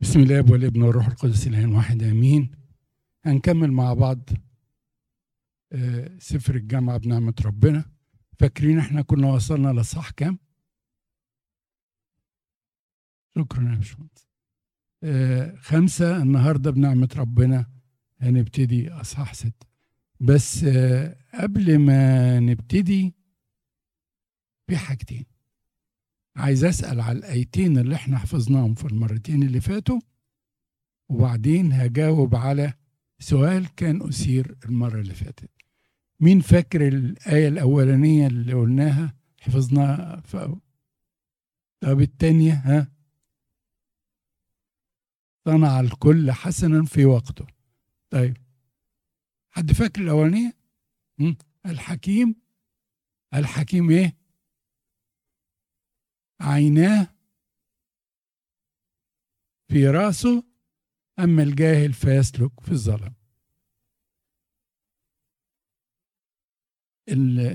بسم الله والابن والروح القدس الان واحد آمين. هنكمل مع بعض آه، سفر الجامعة بنعمة ربنا. فاكرين إحنا كنا وصلنا لصح كام؟ شكرا يا باشمهندس. آه، خمسة النهاردة بنعمة ربنا هنبتدي أصحاح ستة. بس آه، قبل ما نبتدي في حاجتين. عايز أسأل على الآيتين اللي إحنا حفظناهم في المرتين اللي فاتوا وبعدين هجاوب على سؤال كان أثير المرة اللي فاتت. مين فاكر الآية الأولانية اللي قلناها؟ حفظناها في طب التانية ها؟ صنع الكل حسنا في وقته. طيب. حد فاكر الأولانية؟ الحكيم. الحكيم إيه؟ عيناه في راسه أما الجاهل فيسلك في الظلم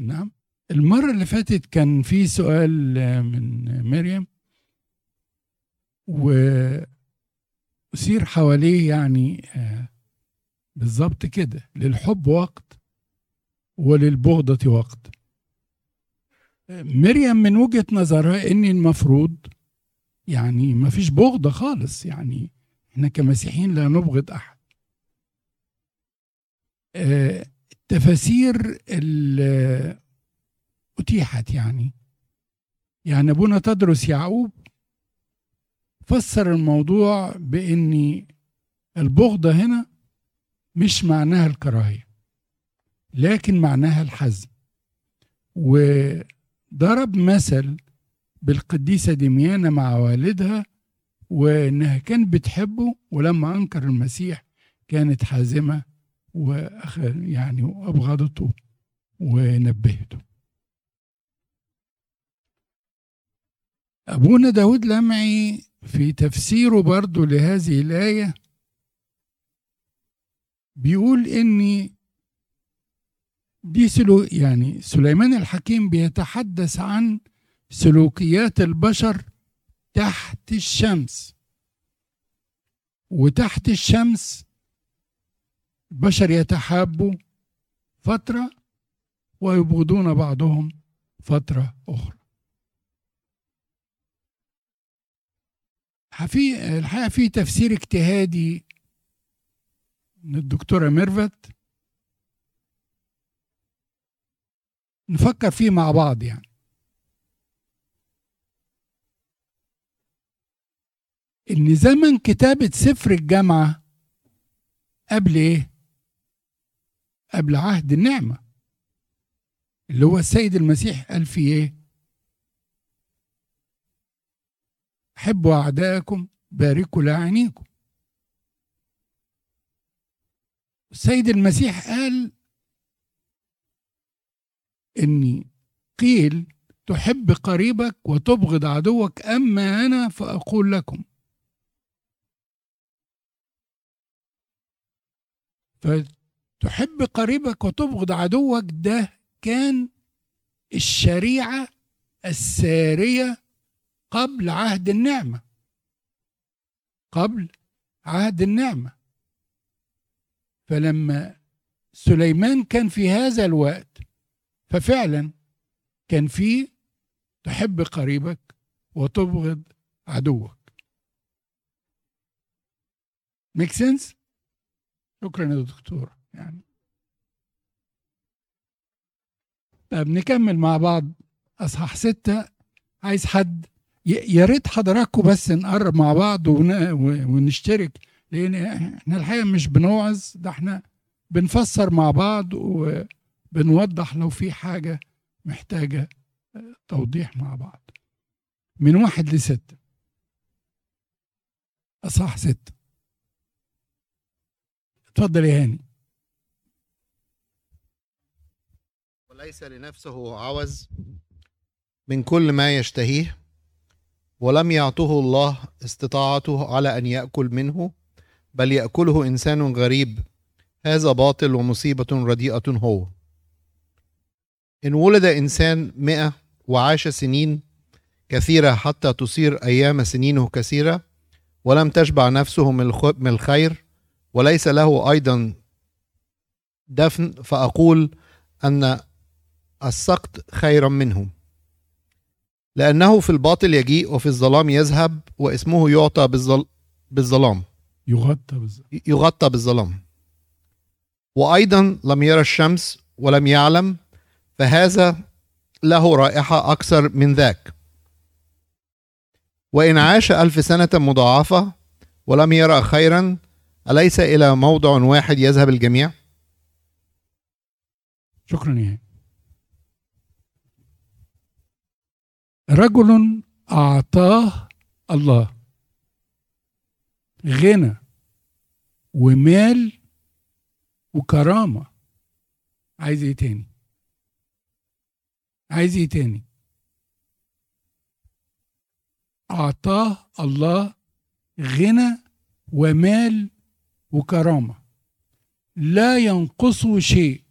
نعم. المرة اللي فاتت كان في سؤال من مريم وأثير حواليه يعني آه، بالظبط كده للحب وقت وللبغضة وقت. مريم من وجهة نظرها ان المفروض يعني ما فيش بغضة خالص يعني إحنا كمسيحيين لا نبغض أحد. آه، التفاسير اللي أتيحت يعني. يعني أبونا تدرس يعقوب فسر الموضوع بان البغضة هنا مش معناها الكراهية لكن معناها الحزن وضرب مثل بالقديسة دميانة مع والدها وإنها كانت بتحبه ولما أنكر المسيح كانت حازمة وأخ يعني وابغضته ونبهته. أبونا داود لمعي في تفسيره برضو لهذه الآية بيقول إني دي سلو يعني سليمان الحكيم بيتحدث عن سلوكيات البشر تحت الشمس. وتحت الشمس البشر يتحابوا فترة ويبغضون بعضهم فترة أخرى. في الحقيقة في تفسير اجتهادي من الدكتورة ميرفت نفكر فيه مع بعض يعني. إن زمن كتابة سفر الجامعة قبل إيه؟ قبل عهد النعمة اللي هو السيد المسيح قال فيه إيه؟ حبوا أعداءكم باركوا لاعنيكم السيد المسيح قال إني قيل تحب قريبك وتبغض عدوك أما أنا فأقول لكم. فتحب قريبك وتبغض عدوك ده كان الشريعة السارية قبل عهد النعمة. قبل عهد النعمة. فلما سليمان كان في هذا الوقت ففعلا كان في تحب قريبك وتبغض عدوك. ميك سنس شكرا يا دكتور يعني. طب نكمل مع بعض. أصحاح ستة. عايز حد؟ يا ريت حضراتكم بس نقرب مع بعض ونشترك لأن إحنا الحقيقة مش بنوعظ ده إحنا بنفسر مع بعض وبنوضح لو في حاجة محتاجة توضيح مع بعض. من واحد لستة أصح ستة اتفضل يا هاني. وليس لنفسه عوز من كل ما يشتهيه ولم يعطه الله استطاعته على أن يأكل منه بل يأكله إنسان غريب. هذا باطل ومصيبة رديئة هو. إن ولد إنسان مئة وعاش سنين كثيرة حتى تصير أيام سنينه كثيرة ولم تشبع نفسه من الخ- من الخير وليس له أيضا دفن فأقول أن السقط خيرا منه. لأنه في الباطل يجيء وفي الظلام يذهب واسمه يعطى بالظل... بالظلام. يغطى بالظبط يغطى بالظلام. وأيضا لم يرى الشمس ولم يعلم فهذا له رائحة أكثر من ذاك. وإن عاش ألف سنة مضاعفة ولم يرى خيرا أليس إلى موضع واحد يذهب الجميع؟ شكرا يا رجل أعطاه الله. غنى ومال وكرامة. عايز إيه تاني؟ عايز إيه تاني؟ أعطاه الله غنى ومال وكرامة. لا ينقصه شيء.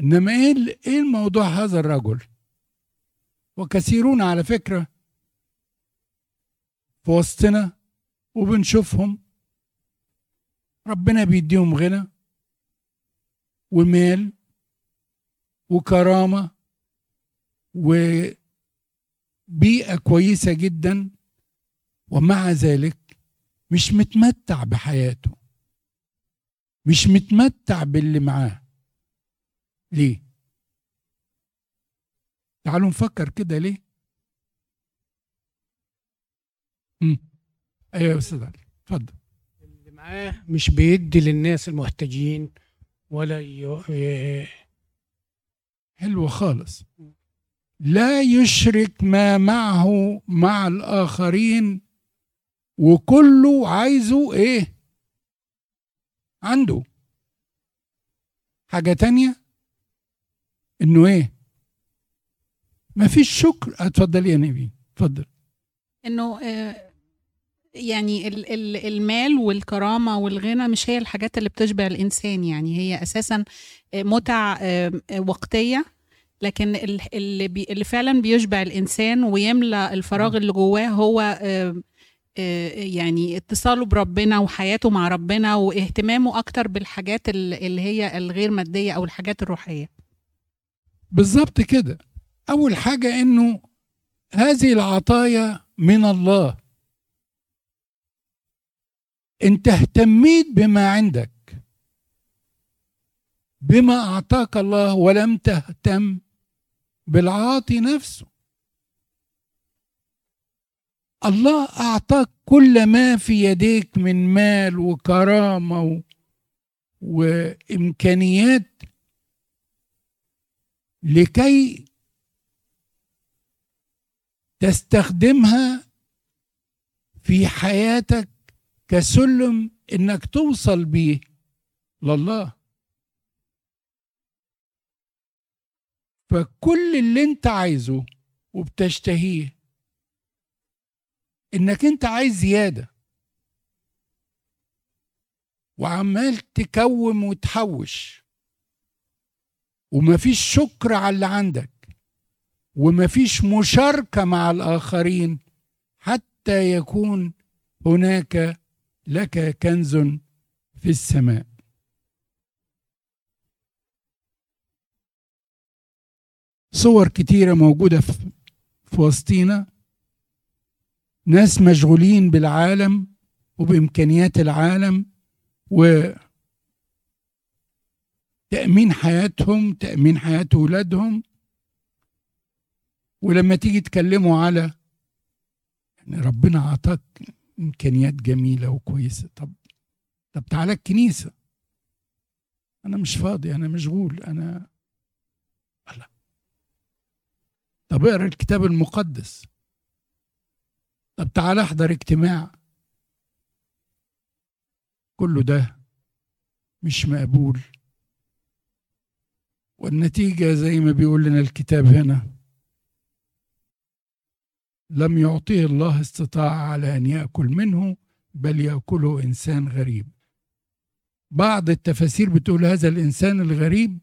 إنما إيه إيه الموضوع هذا الرجل؟ وكثيرون على فكرة في وسطنا وبنشوفهم. ربنا بيديهم غنى ومال وكرامة وبيئة كويسة جدا ومع ذلك مش متمتع بحياته. مش متمتع باللي معاه. ليه؟ تعالوا نفكر كده ليه. أيوه يا أستاذ علي اتفضل. اللي معاه مش بيدي للناس المحتاجين ولا ي... ي- حلو خالص. لا يشرك ما معه مع الآخرين وكله عايزه إيه؟ عنده. حاجة تانية؟ إنه إيه؟ مفيش شكر. اتفضل يا نبي اتفضل. إنه آه، يعني ال- ال- المال والكرامة والغنى مش هي الحاجات اللي بتشبع الإنسان يعني هي أساسا آه، متع آه، وقتية. لكن ال- اللي بي اللي فعلا بيشبع الإنسان ويملى الفراغ اللي جواه هو يعني اتصاله بربنا وحياته مع ربنا واهتمامه أكتر بالحاجات ال- اللي هي الغير مادية أو الحاجات الروحية. بالظبط كده. أول حاجة إنه هذه العطايا من الله. أنت اهتميت بما عندك بما أعطاك الله ولم تهتم بالعاطي نفسه. الله أعطاك كل ما في يديك من مال وكرامة و... وإمكانيات لكي تستخدمها في حياتك كسلم إنك توصل بيه لله. فكل اللي انت عايزه وبتشتهيه. انك انت عايز زيادة. وعمال تكوم وتحوش. ومفيش شكر على اللي عندك. ومفيش مشاركة مع الآخرين. حتى يكون هناك لك كنز في السماء. صور كتيرة موجودة في وسطينا ناس مشغولين بالعالم وبإمكانيات العالم وتأمين حياتهم تأمين حياة أولادهم ولما تيجي تكلموا على يعني ربنا أعطاك إمكانيات جميلة وكويسة. طب طب تعالى الكنيسة. أنا مش فاضي أنا مشغول أنا الله طب اقرأ الكتاب المقدس. طب تعالى احضر اجتماع. كله ده مش مقبول. والنتيجة زي ما بيقول لنا الكتاب هنا لم يعطيه الله استطاعة على أن يأكل منه بل يأكله إنسان غريب. بعض التفاسير بتقول هذا الإنسان الغريب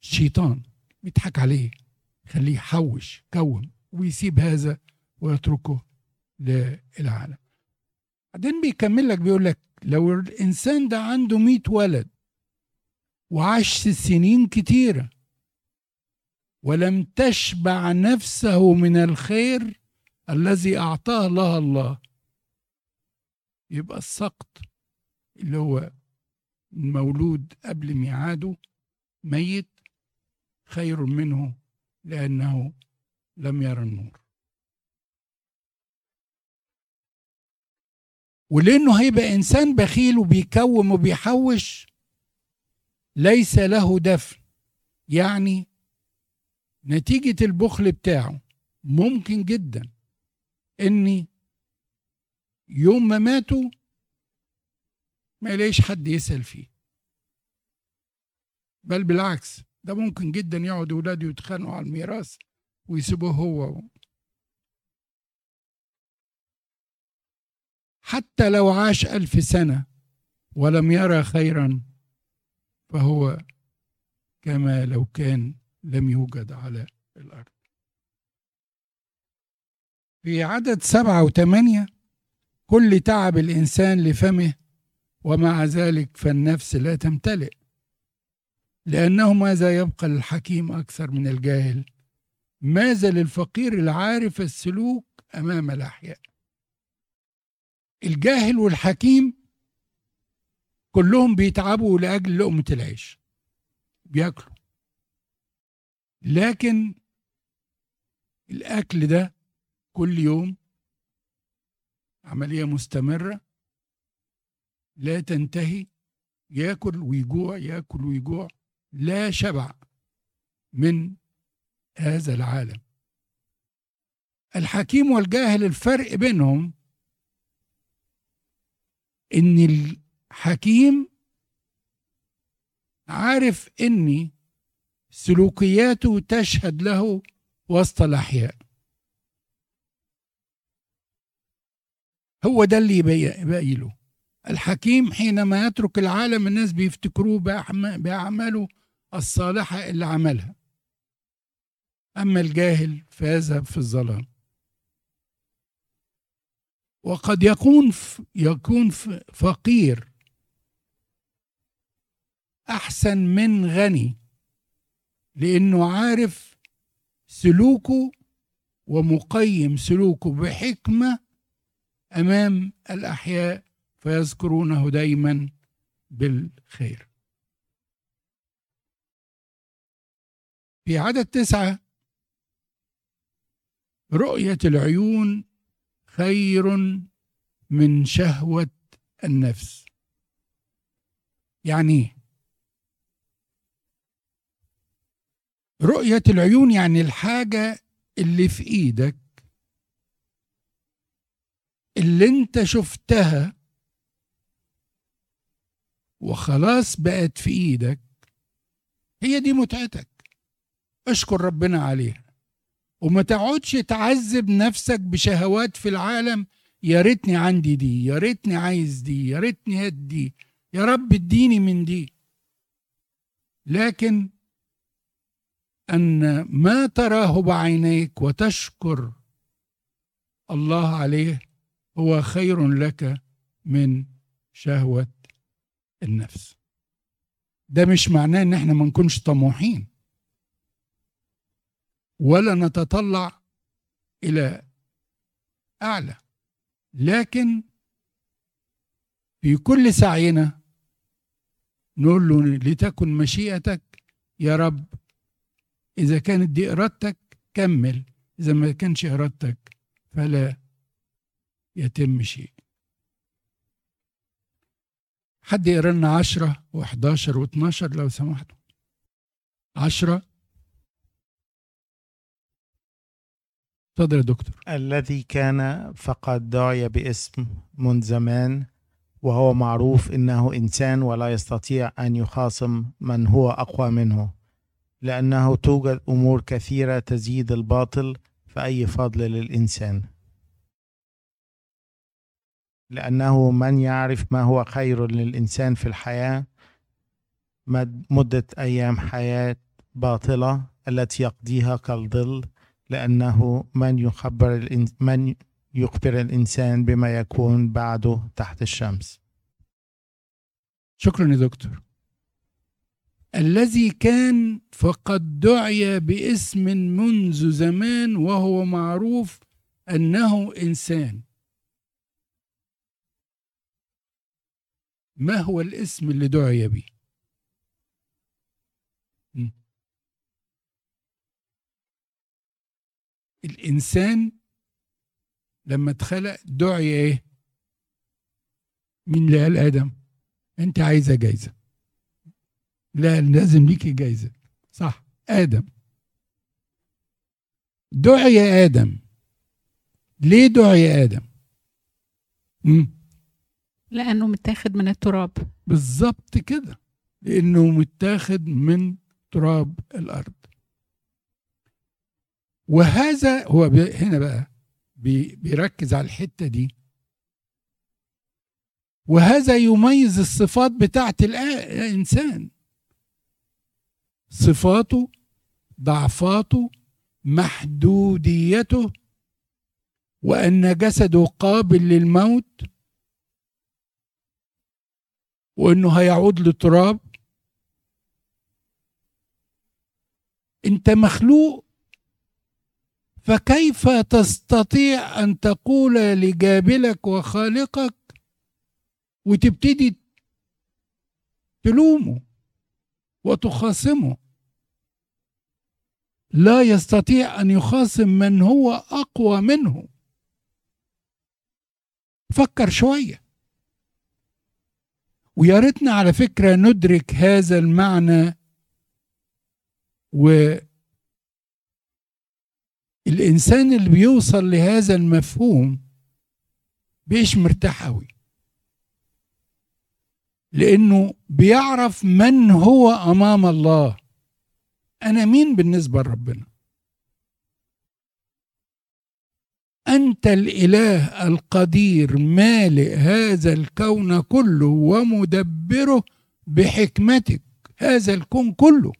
شيطان بيضحك عليه. خليه يحوش كوم ويسيب هذا ويتركه للعالم. بعدين بيكمل لك بيقول لك لو الإنسان ده عنده 100 ولد وعاش سنين كتيرة ولم تشبع نفسه من الخير الذي أعطاه لها الله يبقى السقط اللي هو مولود قبل ميعاده ميت خير منه لأنه لم يرى النور. ولأنه هيبقى إنسان بخيل وبيكوم وبيحوش ليس له دفن. يعني نتيجة البخل بتاعه ممكن جدا إني يوم ما ماتوا ما يلاقيش حد يسأل فيه. بل بالعكس ده ممكن جدا يقعد ولاده يتخانقوا على الميراث ويسيبوه هو. حتى لو عاش ألف سنة ولم يرى خيرا فهو كما لو كان لم يوجد على الأرض. في عدد سبعة وثمانية كل تعب الإنسان لفمه ومع ذلك فالنفس لا تمتلئ. لأنه ماذا يبقى للحكيم أكثر من الجاهل؟ ماذا للفقير العارف السلوك أمام الأحياء؟ الجاهل والحكيم كلهم بيتعبوا لأجل لقمة العيش بياكلوا. لكن الأكل ده كل يوم عملية مستمرة لا تنتهي ياكل ويجوع ياكل ويجوع. لا شبع من هذا العالم. الحكيم والجاهل الفرق بينهم إن الحكيم عارف اني سلوكياته تشهد له وسط الأحياء. هو ده اللي باقي له الحكيم حينما يترك العالم الناس بيفتكروه بأعماله الصالحة اللي عملها. أما الجاهل فيذهب في الظلام. وقد يكون يكون فقير. أحسن من غني. لأنه عارف سلوكه ومقيم سلوكه بحكمة أمام الأحياء فيذكرونه دايما بالخير. في عدد تسعة. رؤية العيون خير من شهوة النفس. يعني رؤية العيون يعني الحاجة اللي في إيدك. اللي أنت شفتها وخلاص بقت في إيدك. هي دي متعتك. اشكر ربنا عليها. وما تقعدش تعذب نفسك بشهوات في العالم يا ريتني عندي دي يا ريتني عايز دي يا ريتني هد دي يا رب اديني من دي. لكن أن ما تراه بعينيك وتشكر الله عليه هو خير لك من شهوة النفس. ده مش معناه إن إحنا ما نكونش طموحين. ولا نتطلع إلى أعلى. لكن في كل سعينا نقول له لتكن مشيئتك يا رب إذا كانت دي إرادتك كمل. إذا ما كانش إرادتك فلا يتم شيء. حد يقرأ لنا 10 و11 و12 لو سمحتوا. 10 اتفضل يا دكتور. الذي كان فقد دعي باسم منذ زمان وهو معروف إنه إنسان ولا يستطيع أن يخاصم من هو أقوى منه لأنه توجد أمور كثيرة تزيد الباطل فاي فضل للإنسان. لأنه من يعرف ما هو خير للإنسان في الحياة مدة أيام حياة باطلة التي يقضيها كالظل لأنه من يخبر من يخبر الإنسان بما يكون بعده تحت الشمس. شكرا يا دكتور. الذي كان فقد دعي باسم منذ زمان وهو معروف أنه إنسان. ما هو الاسم اللي دعي به؟ الإنسان لما اتخلق دعي إيه؟ مين اللي قال آدم. أنت عايزة جايزة. لا لازم ليكي جايزة. صح. آدم. دعي آدم. ليه دعي آدم؟ مم. لأنه متاخد من التراب. بالظبط كده. لأنه متاخد من تراب الأرض. وهذا هو هنا بقى بي بيركز على الحتة دي. وهذا يميز الصفات بتاعت الإنسان. صفاته ضعفاته محدوديته وأن جسده قابل للموت وأنه هيعود للتراب. أنت مخلوق فكيف تستطيع أن تقول لجابلك وخالقك وتبتدي تلومه وتخاصمه؟ لا يستطيع أن يخاصم من هو أقوى منه. فكر شوية. ويا ريتنا على فكرة ندرك هذا المعنى و الإنسان اللي بيوصل لهذا المفهوم بيش مرتاح قوي لأنه بيعرف من هو أمام الله. أنا مين بالنسبة لربنا؟ أنت الإله القدير مالئ هذا الكون كله ومدبره بحكمتك. هذا الكون كله.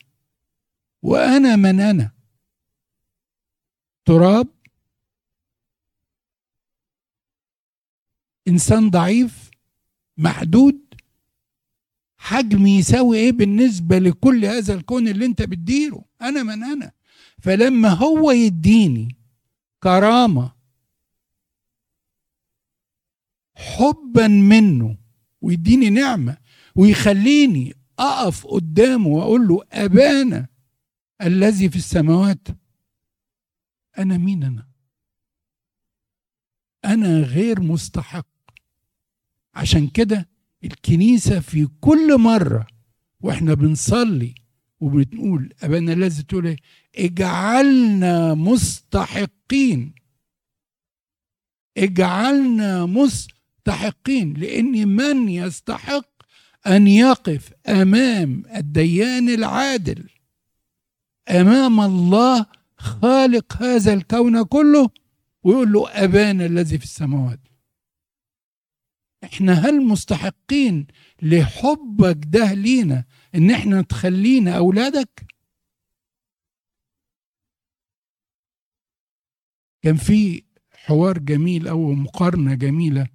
وأنا من أنا؟ تراب إنسان ضعيف محدود حجمي يساوي إيه بالنسبة لكل هذا الكون اللي أنت بتديره؟ أنا من أنا. فلما هو يديني كرامة حبا منه ويديني نعمة ويخليني أقف قدامه وأقول له أبانا الذي في السماوات. أنا مين أنا؟ أنا غير مستحق. عشان كده الكنيسة في كل مرة وإحنا بنصلي وبنقول ابانا الذي تقول إيه؟ اجعلنا مستحقين. اجعلنا مستحقين لأن من يستحق أن يقف أمام الديان العادل أمام الله خالق هذا الكون كله ويقول له ابانا الذي في السماوات. إحنا هل مستحقين لحبك ده لينا إن إحنا تخلينا أولادك؟ كان في حوار جميل أو مقارنة جميلة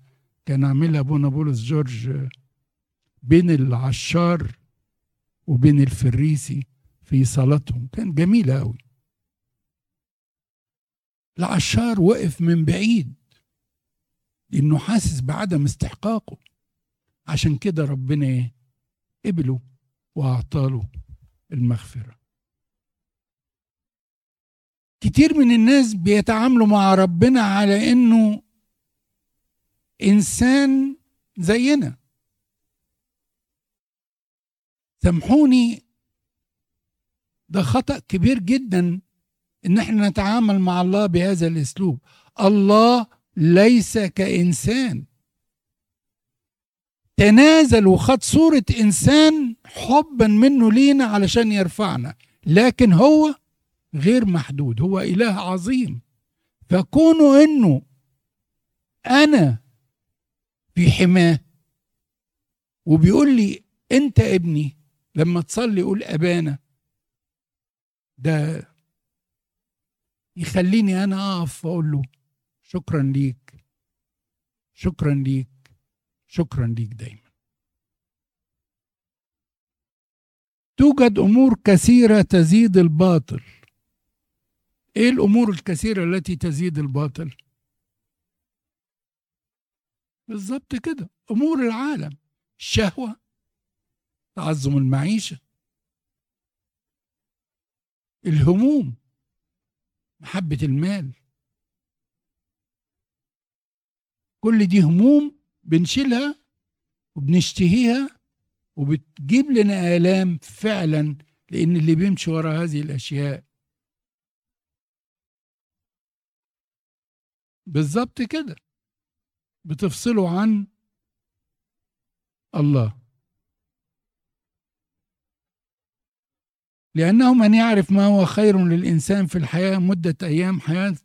كان عاملها أبونا بولس جورج بين العشار وبين الفريسي في صلاتهم. كان جميله قوي العشار وقف من بعيد لأنه حاسس بعدم استحقاقه. عشان كده ربنا إيه؟ قبله واعطاله المغفرة. كتير من الناس بيتعاملوا مع ربنا على إنه إنسان زينا. سامحوني ده خطأ كبير جدا إن إحنا نتعامل مع الله بهذا الأسلوب. الله ليس كإنسان. تنازل وخد صورة إنسان حبا منه لينا علشان يرفعنا. لكن هو غير محدود هو إله عظيم. فكونه إنه أنا في حماة وبيقول لي أنت ابني لما تصلي قول أبانا. ده يخليني أنا أقف وأقول له شكرا ليك شكرا ليك شكرا ليك دايما. توجد أمور كثيرة تزيد الباطل. إيه الأمور الكثيرة التي تزيد الباطل؟ بالظبط كده. أمور العالم. الشهوة تعظم المعيشة الهموم. محبة المال. كل دي هموم بنشيلها وبنشتهيها وبتجيب لنا آلام فعلا لأن اللي بيمشي ورا هذه الأشياء. بالظبط كده. بتفصله عن الله. لأنه من يعرف ما هو خير للإنسان في الحياة مدة أيام حياة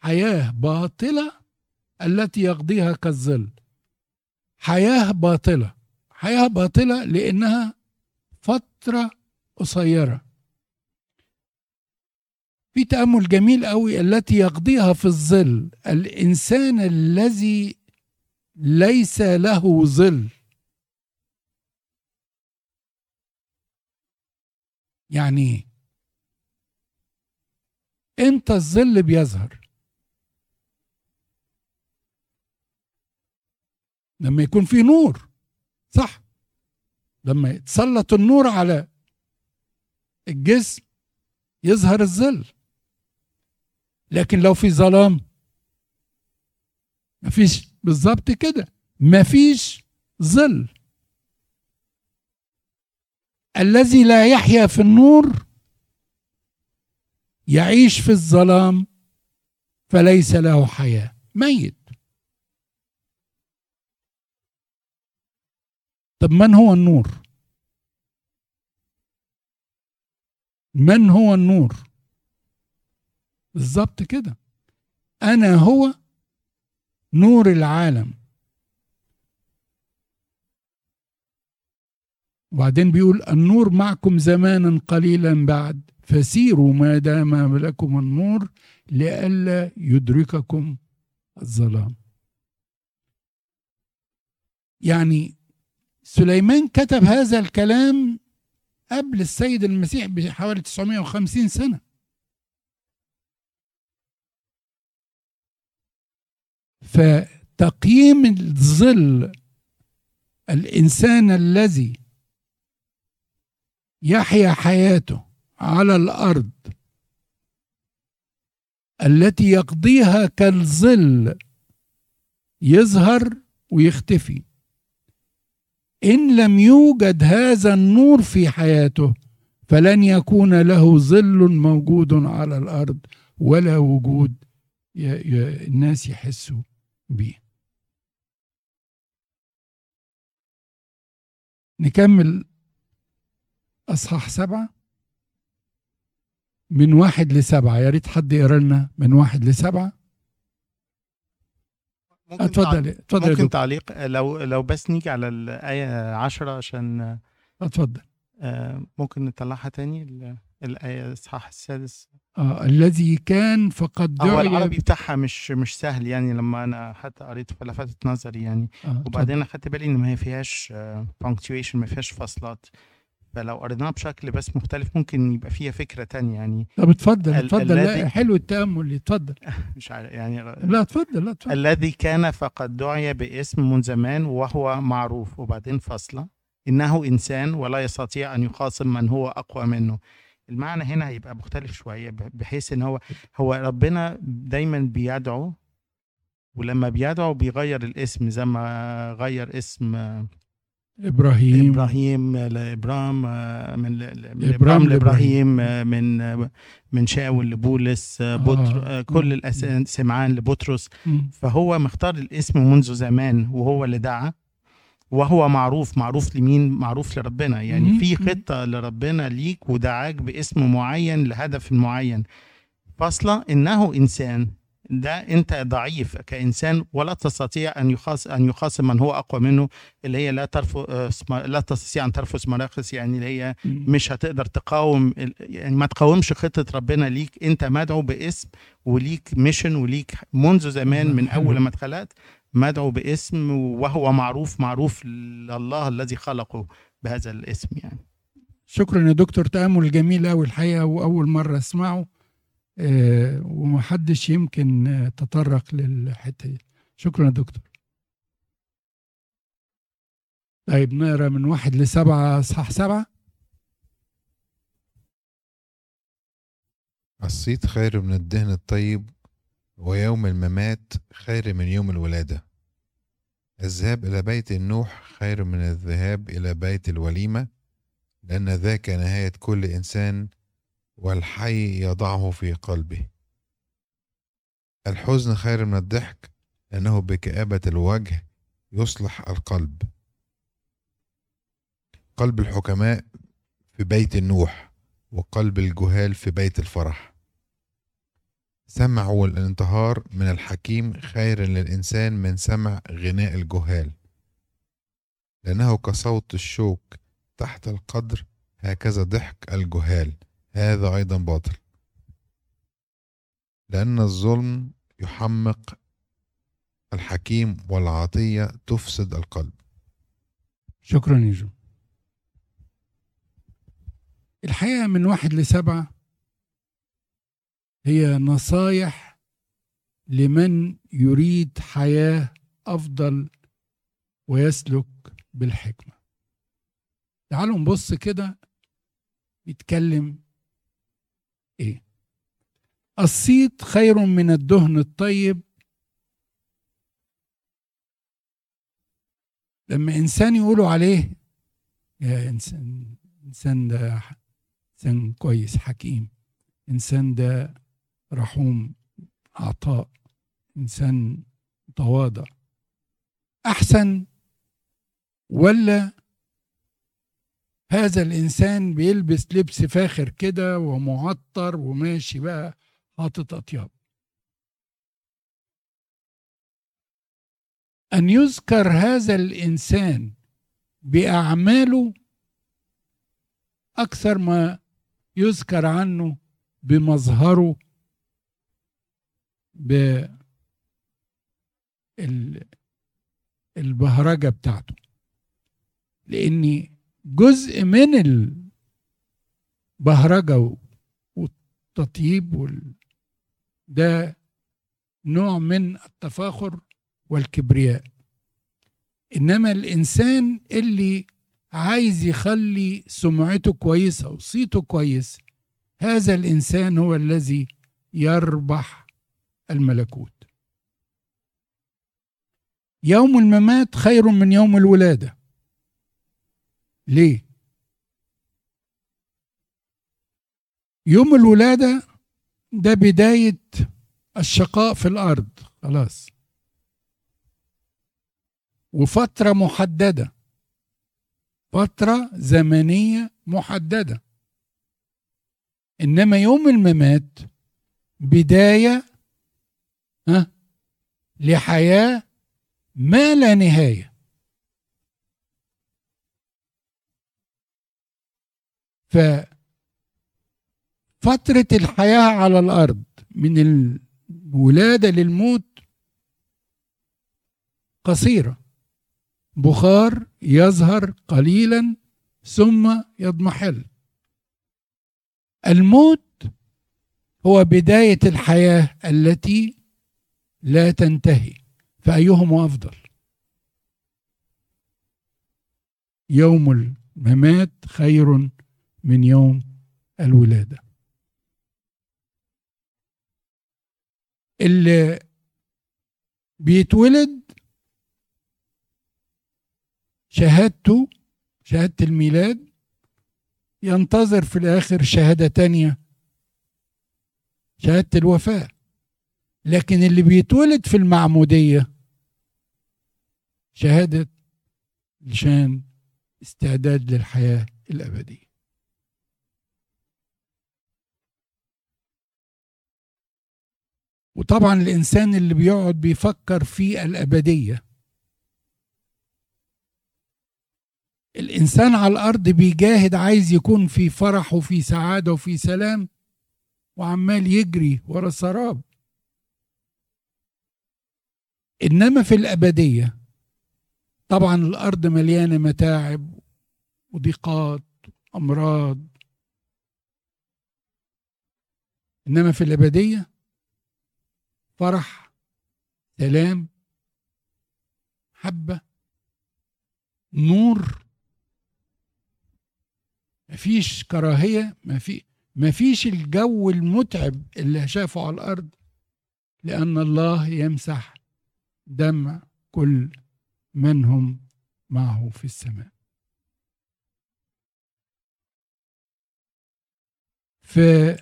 حياة باطلة التي يقضيها كالظل. حياة باطلة. حياة باطلة لأنها فترة قصيرة. في تأمل جميل قوي التي يقضيها في الظل. الإنسان الذي ليس له ظل. يعني إيه؟ إمتى الظل بيظهر. لما يكون في نور صح. لما يتسلط النور على الجسم يظهر الظل. لكن لو في ظلام مفيش. بالظبط كده. مفيش ظل. الذي لا يحيا في النور يعيش في الظلام فليس له حياة. ميت. طب من هو النور؟ من هو النور؟ بالظبط كده. أنا هو نور العالم. وبعدين بيقول النور معكم زمانا قليلا بعد فسيروا ما دام لكم النور لئلا يدرككم الظلام. يعني سليمان كتب هذا الكلام قبل السيد المسيح بحوالي 950 سنة. فتقييم الظل الإنسان الذي يحيا حياته على الأرض التي يقضيها كالظل يظهر ويختفي. إن لم يوجد هذا النور في حياته فلن يكون له ظل موجود على الأرض ولا وجود الناس يحسوا به. نكمل أصحاح سبعة. من واحد لسبعة. يا ريت حد يقرأ لنا من واحد لسبعة. ممكن اتفضل اتفضل ممكن تعليق لو لو بس نيجي على الآية عشرة عشان اتفضل. آه، ممكن نطلعها تاني ال- الآية الإصحاح السادس. آه الذي كان فقد هو دعي العربي بتاعها مش مش سهل يعني لما أنا حتى قريت فلفتت نظري يعني. آه وبعدين أخدت بالي إن ما هي فيهاش بانكتويشن ما فيهاش فاصلات. فلو قريناها بشكل بس مختلف ممكن يبقى فيها فكرة تانية يعني طب اتفضل اتفضل. لا حلو التأمل اتفضل. مش عارف يعني لا اتفضل لا اتفضل. الذي كان فقد دعي باسم من زمان وهو معروف وبعدين فاصلة إنه إنسان ولا يستطيع أن يخاصم من هو أقوى منه. المعنى هنا هيبقى مختلف شوية ب- بحيث إن هو هو ربنا دايما بيدعو ولما بيدعو بيغير الاسم زي ما غير اسم إبراهيم إبراهيم لإبرام آه، من إبرام. لإبراهيم آه، من آه، من شاول لبولس بطر آه. كل. الأس- سمعان لبطرس. فهو مختار الاسم منذ زمان وهو اللي دعا وهو معروف معروف لمين معروف لربنا يعني. في خطة لربنا ليك ودعاك باسم معين لهدف معين فاصلة إنه إنسان ده أنت ضعيف كإنسان ولا تستطيع أن يخاص أن يخاصم من هو أقوى منه اللي هي لا ترفض لا تستطيع أن ترفض مراخص يعني اللي هي. مش هتقدر تقاوم يعني ما تقاومش خطة ربنا ليك انت مدعو باسم وليك ميشن وليك منذ زمان من. أول ما اتخلقت مدعو باسم وهو معروف معروف لله الذي خلقه بهذا الاسم يعني شكرا يا دكتور تأمل جميل أوي الحقيقة وأول مرة أسمعه آه، ومحدش يمكن آه، تطرق للحتة دي. شكرا يا دكتور. طيب نقرأ من واحد لسبعة أصحاح سبعة؟ الصيت خير من الدهن الطيب ويوم الممات خير من يوم الولادة. الذهاب إلى بيت النوح خير من الذهاب إلى بيت الوليمة لأن ذاك نهاية كل إنسان والحي يضعه في قلبه. الحزن خير من الضحك لأنه بكآبة الوجه يصلح القلب. قلب الحكماء في بيت النوح وقلب الجهال في بيت الفرح. سمع والانتهار من الحكيم خير للإنسان من سمع غناء الجهال. لأنه كصوت الشوك تحت القدر هكذا ضحك الجهال. هذا أيضا باطل. لأن الظلم يحمق الحكيم والعطية تفسد القلب. شكرا يا جو. الحقيقة من واحد لسبعة هي نصايح لمن يريد حياة أفضل ويسلك بالحكمة. تعالوا نبص كده بيتكلم إيه؟ الصيت خير من الدهن الطيب. لما إنسان يقولوا عليه يا إنسان إنسان ده إنسان كويس حكيم. إنسان ده رحوم عطاء. إنسان تواضع أحسن ولا هذا الإنسان بيلبس لبس فاخر كده ومعطر وماشي بقى حاطط أطياب. أن يذكر هذا الإنسان بأعماله أكثر ما يذكر عنه بمظهره ب ال- البهرجة بتاعته. لأني جزء من البهرجة والتطيب وال... ده نوع من التفاخر والكبرياء. إنما الإنسان اللي عايز يخلي سمعته كويسة وصيته كويس هذا الإنسان هو الذي يربح الملكوت. يوم الممات خير من يوم الولادة. ليه؟ يوم الولادة ده بداية الشقاء في الأرض خلاص. وفترة محددة. فترة زمنية محددة. إنما يوم الممات بداية ها لحياة ما لا ففترة الحياة على الأرض من الولادة للموت قصيرة. بخار يظهر قليلا ثم يضمحل. الموت هو بداية الحياة التي لا تنتهي فأيهما أفضل؟ يوم الممات خير من يوم الولادة. اللي بيتولد شهادته شهادة الميلاد ينتظر في الآخر شهادة تانية شهادة الوفاة. لكن اللي بيتولد في المعمودية شهادة لشان استعداد للحياة الأبدية. وطبعا الإنسان اللي بيقعد بيفكر في الأبدية. الإنسان على الأرض بيجاهد عايز يكون في فرح وفي سعادة وفي سلام وعمال يجري ورا سراب إنما في الأبدية طبعا الأرض مليانة متاعب وضيقات امراض إنما في الأبدية فرح سلام حبه نور. مفيش كراهية مفي مفيش الجو المتعب اللي شافه على الأرض لأن الله يمسح دمع كل من هم معه في السماء. في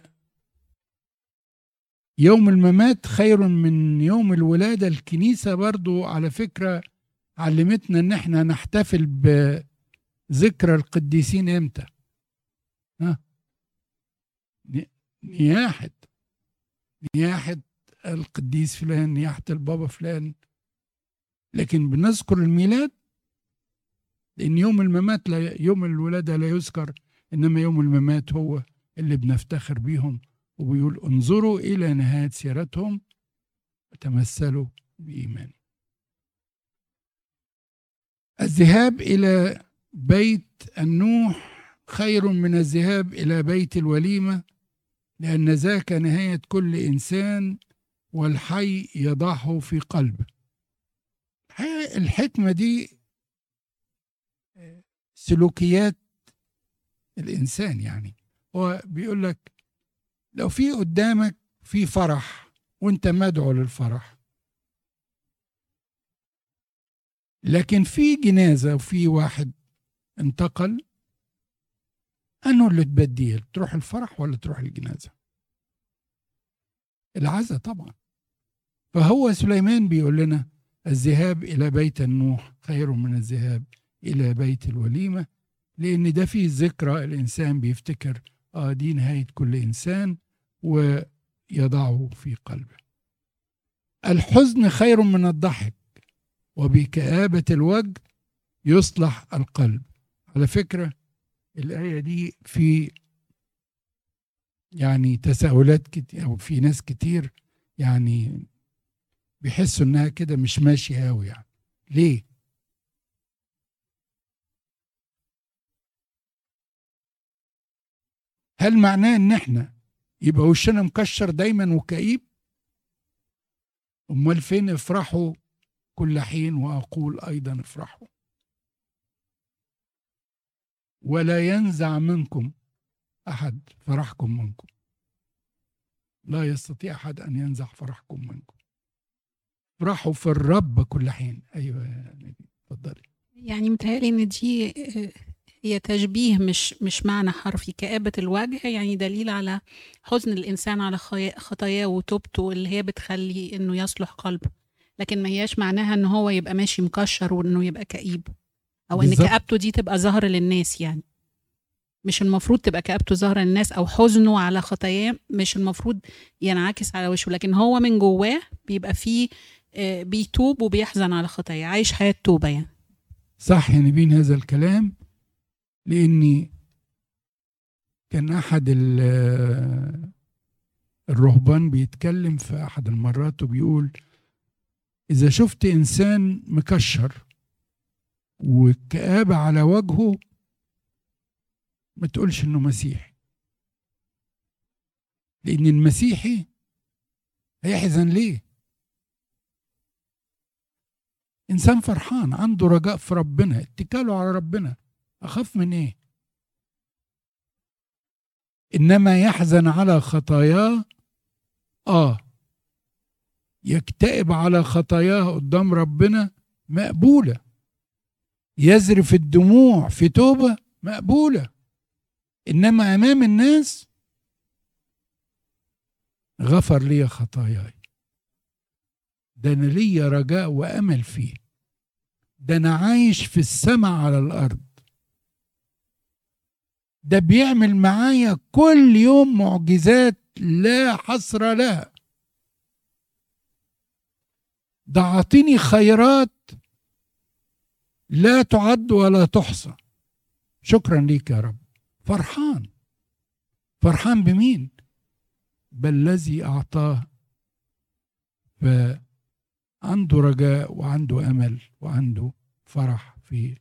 يوم الممات خير من يوم الولادة. الكنيسة برضو على فكرة علمتنا إن إحنا نحتفل بذكرى القديسين إمتى؟ ها؟ نياحة نياحة القديس فلان نياحة البابا فلان. لكن بنذكر الميلاد لأن يوم الممات لا يوم الولادة لا يذكر إنما يوم الممات هو اللي بنفتخر بيهم. وبيقول انظروا إلى نهاية سيرتهم وتمثلوا بإيمان. الذهاب إلى بيت النوح خير من الذهاب إلى بيت الوليمة لأن ذاك نهاية كل إنسان والحي يضعه في قلبه الحكمة دي سلوكيات الإنسان يعني. هو بيقول لك لو في قدامك في فرح وانت مدعو للفرح لكن في جنازة وفي واحد انتقل أنه اللي تبديه تروح الفرح ولا تروح الجنازة؟ العزة طبعا. فهو سليمان بيقول لنا الذهاب إلى بيت النوح خير من الذهاب إلى بيت الوليمة لأن ده فيه ذكرى الإنسان بيفتكر آه دي نهاية كل إنسان. ويضعه في قلبه. الحزن خير من الضحك وبكآبة الوجه يصلح القلب. على فكرة الآية دي في يعني تساؤلات كتير أو في ناس كتير يعني بيحسوا إنها كده مش ماشية أوي يعني. ليه؟ هل معناه إن إحنا يبقى وشنا مكشر دايما وكئيب؟ أمال فين افرحوا؟ كل حين وأقول أيضا افرحوا. ولا ينزع منكم أحد فرحكم منكم. لا يستطيع أحد أن ينزع فرحكم منكم. افرحوا في الرب كل حين. أيوة يا نبي اتفضلي يعني متهيألي إن دي هي تشبيه مش مش معنى حرفي. كآبة الوجه يعني دليل على حزن الإنسان على خطاياه وتوبته اللي هي بتخلي إنه يصلح قلبه. لكن ما هياش معناها إن هو يبقى ماشي مكشر وإنه يبقى كئيب. أو إن بالظبط. كآبته دي تبقى ظاهرة للناس يعني. مش المفروض تبقى كآبته ظاهرة للناس أو حزنه على خطاياه مش المفروض ينعكس على وشه. لكن هو من جواه بيبقى فيه آه، بيتوب وبيحزن على خطاياه. عايش حياة توبة يعني. صح يا نبين هذا الكلام. لأني كان أحد ال- الرهبان بيتكلم في أحد المرات وبيقول إذا شفت إنسان مكشر والكآبة على وجهه ما تقولش إنه مسيحي. لأن المسيحي هيحزن ليه؟ إنسان فرحان عنده رجاء في ربنا اتكاله على ربنا. أخاف من إيه؟ إنما يحزن على خطاياه آه يكتئب على خطاياه قدام ربنا مقبولة. يذرف الدموع في توبة مقبولة. إنما أمام الناس غفر لي خطاياي. ده أنا ليا رجاء وأمل فيه. ده أنا عايش في السماء على الأرض. ده بيعمل معايا كل يوم معجزات لا حصر لها. ده عاطيني خيرات لا تعد ولا تحصى. شكرا ليك يا رب. فرحان. فرحان بمين؟ بل الذي أعطاه. عنده رجاء وعنده أمل وعنده فرح في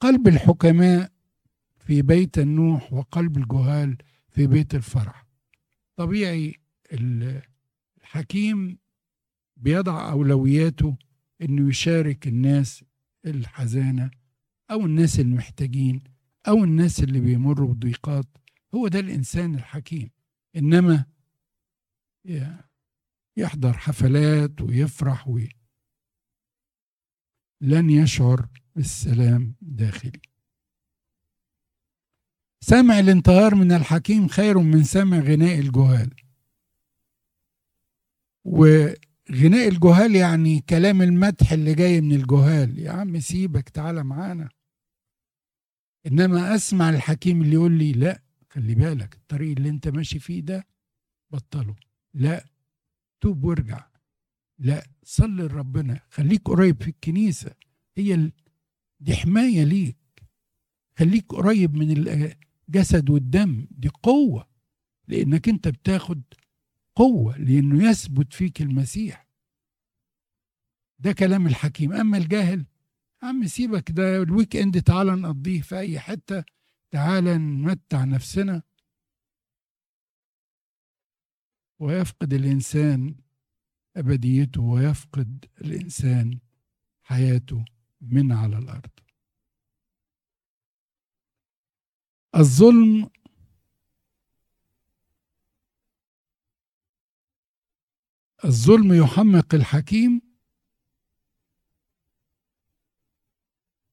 قلب الحكماء في بيت النوح وقلب الجهال في بيت الفرح. طبيعي الحكيم بيضع أولوياته إنه يشارك الناس الحزانة أو الناس المحتاجين أو الناس اللي بيمروا بضيقات. هو ده الإنسان الحكيم. إنما يحضر حفلات ويفرح وي لن يشعر بالسلام داخلي. سمع الانتهار من الحكيم خير من سمع غناء الجهال. وغناء الجهال يعني كلام المدح اللي جاي من الجهال. يا عم سيبك تعالى معانا. إنما أسمع الحكيم اللي يقول لي لا خلي بالك الطريق اللي أنت ماشي فيه ده بطله. لا توب وارجع. لا صلي لربنا خليك قريب في الكنيسة. هي ال... دي حماية ليك. خليك قريب من الجسد والدم دي قوة لأنك أنت بتاخد قوة لأنه يثبت فيك المسيح. ده كلام الحكيم. أما الجاهل عم سيبك ده الويك إند تعالى نقضيه في أي حتة تعالى نمتع نفسنا. ويفقد الإنسان أبديته ويفقد الإنسان حياته من على الأرض. الظلم الظلم يحمق الحكيم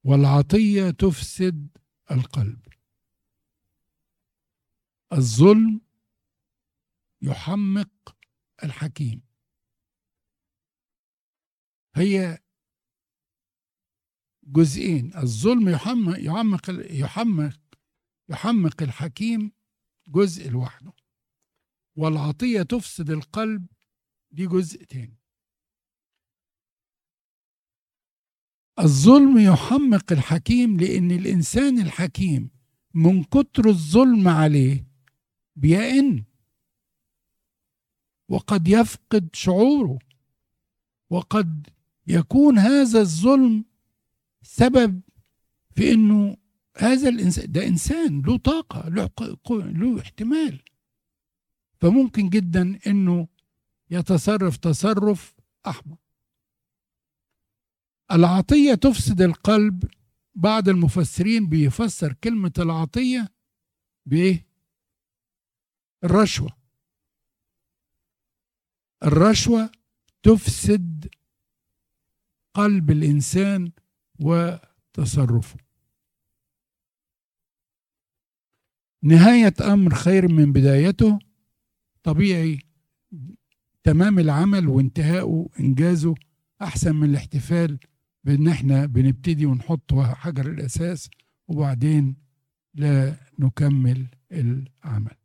والعطية تفسد القلب. الظلم يحمق الحكيم. هي جزئين. الظلم يحمق يحمق يحمق يحمق الحكيم جزء لوحده والعطية تفسد القلب دي جزء تاني. الظلم يحمق الحكيم لأن الإنسان الحكيم من كتر الظلم عليه بيئن وقد يفقد شعوره وقد يكون هذا الظلم سبب في إنه هذا الانسان ده إنسان له طاقة له له احتمال. فممكن جدا إنه يتصرف تصرف أحمق. العطية تفسد القلب. بعض المفسرين بيفسر كلمة العطية بإيه؟ الرشوة. الرشوة تفسد قلب الإنسان وتصرفه. نهاية أمر خير من بدايته طبيعي. تمام العمل وانتهائه إنجازه أحسن من الاحتفال بأن إحنا بنبتدي ونحط حجر الأساس وبعدين لا نكمل العمل.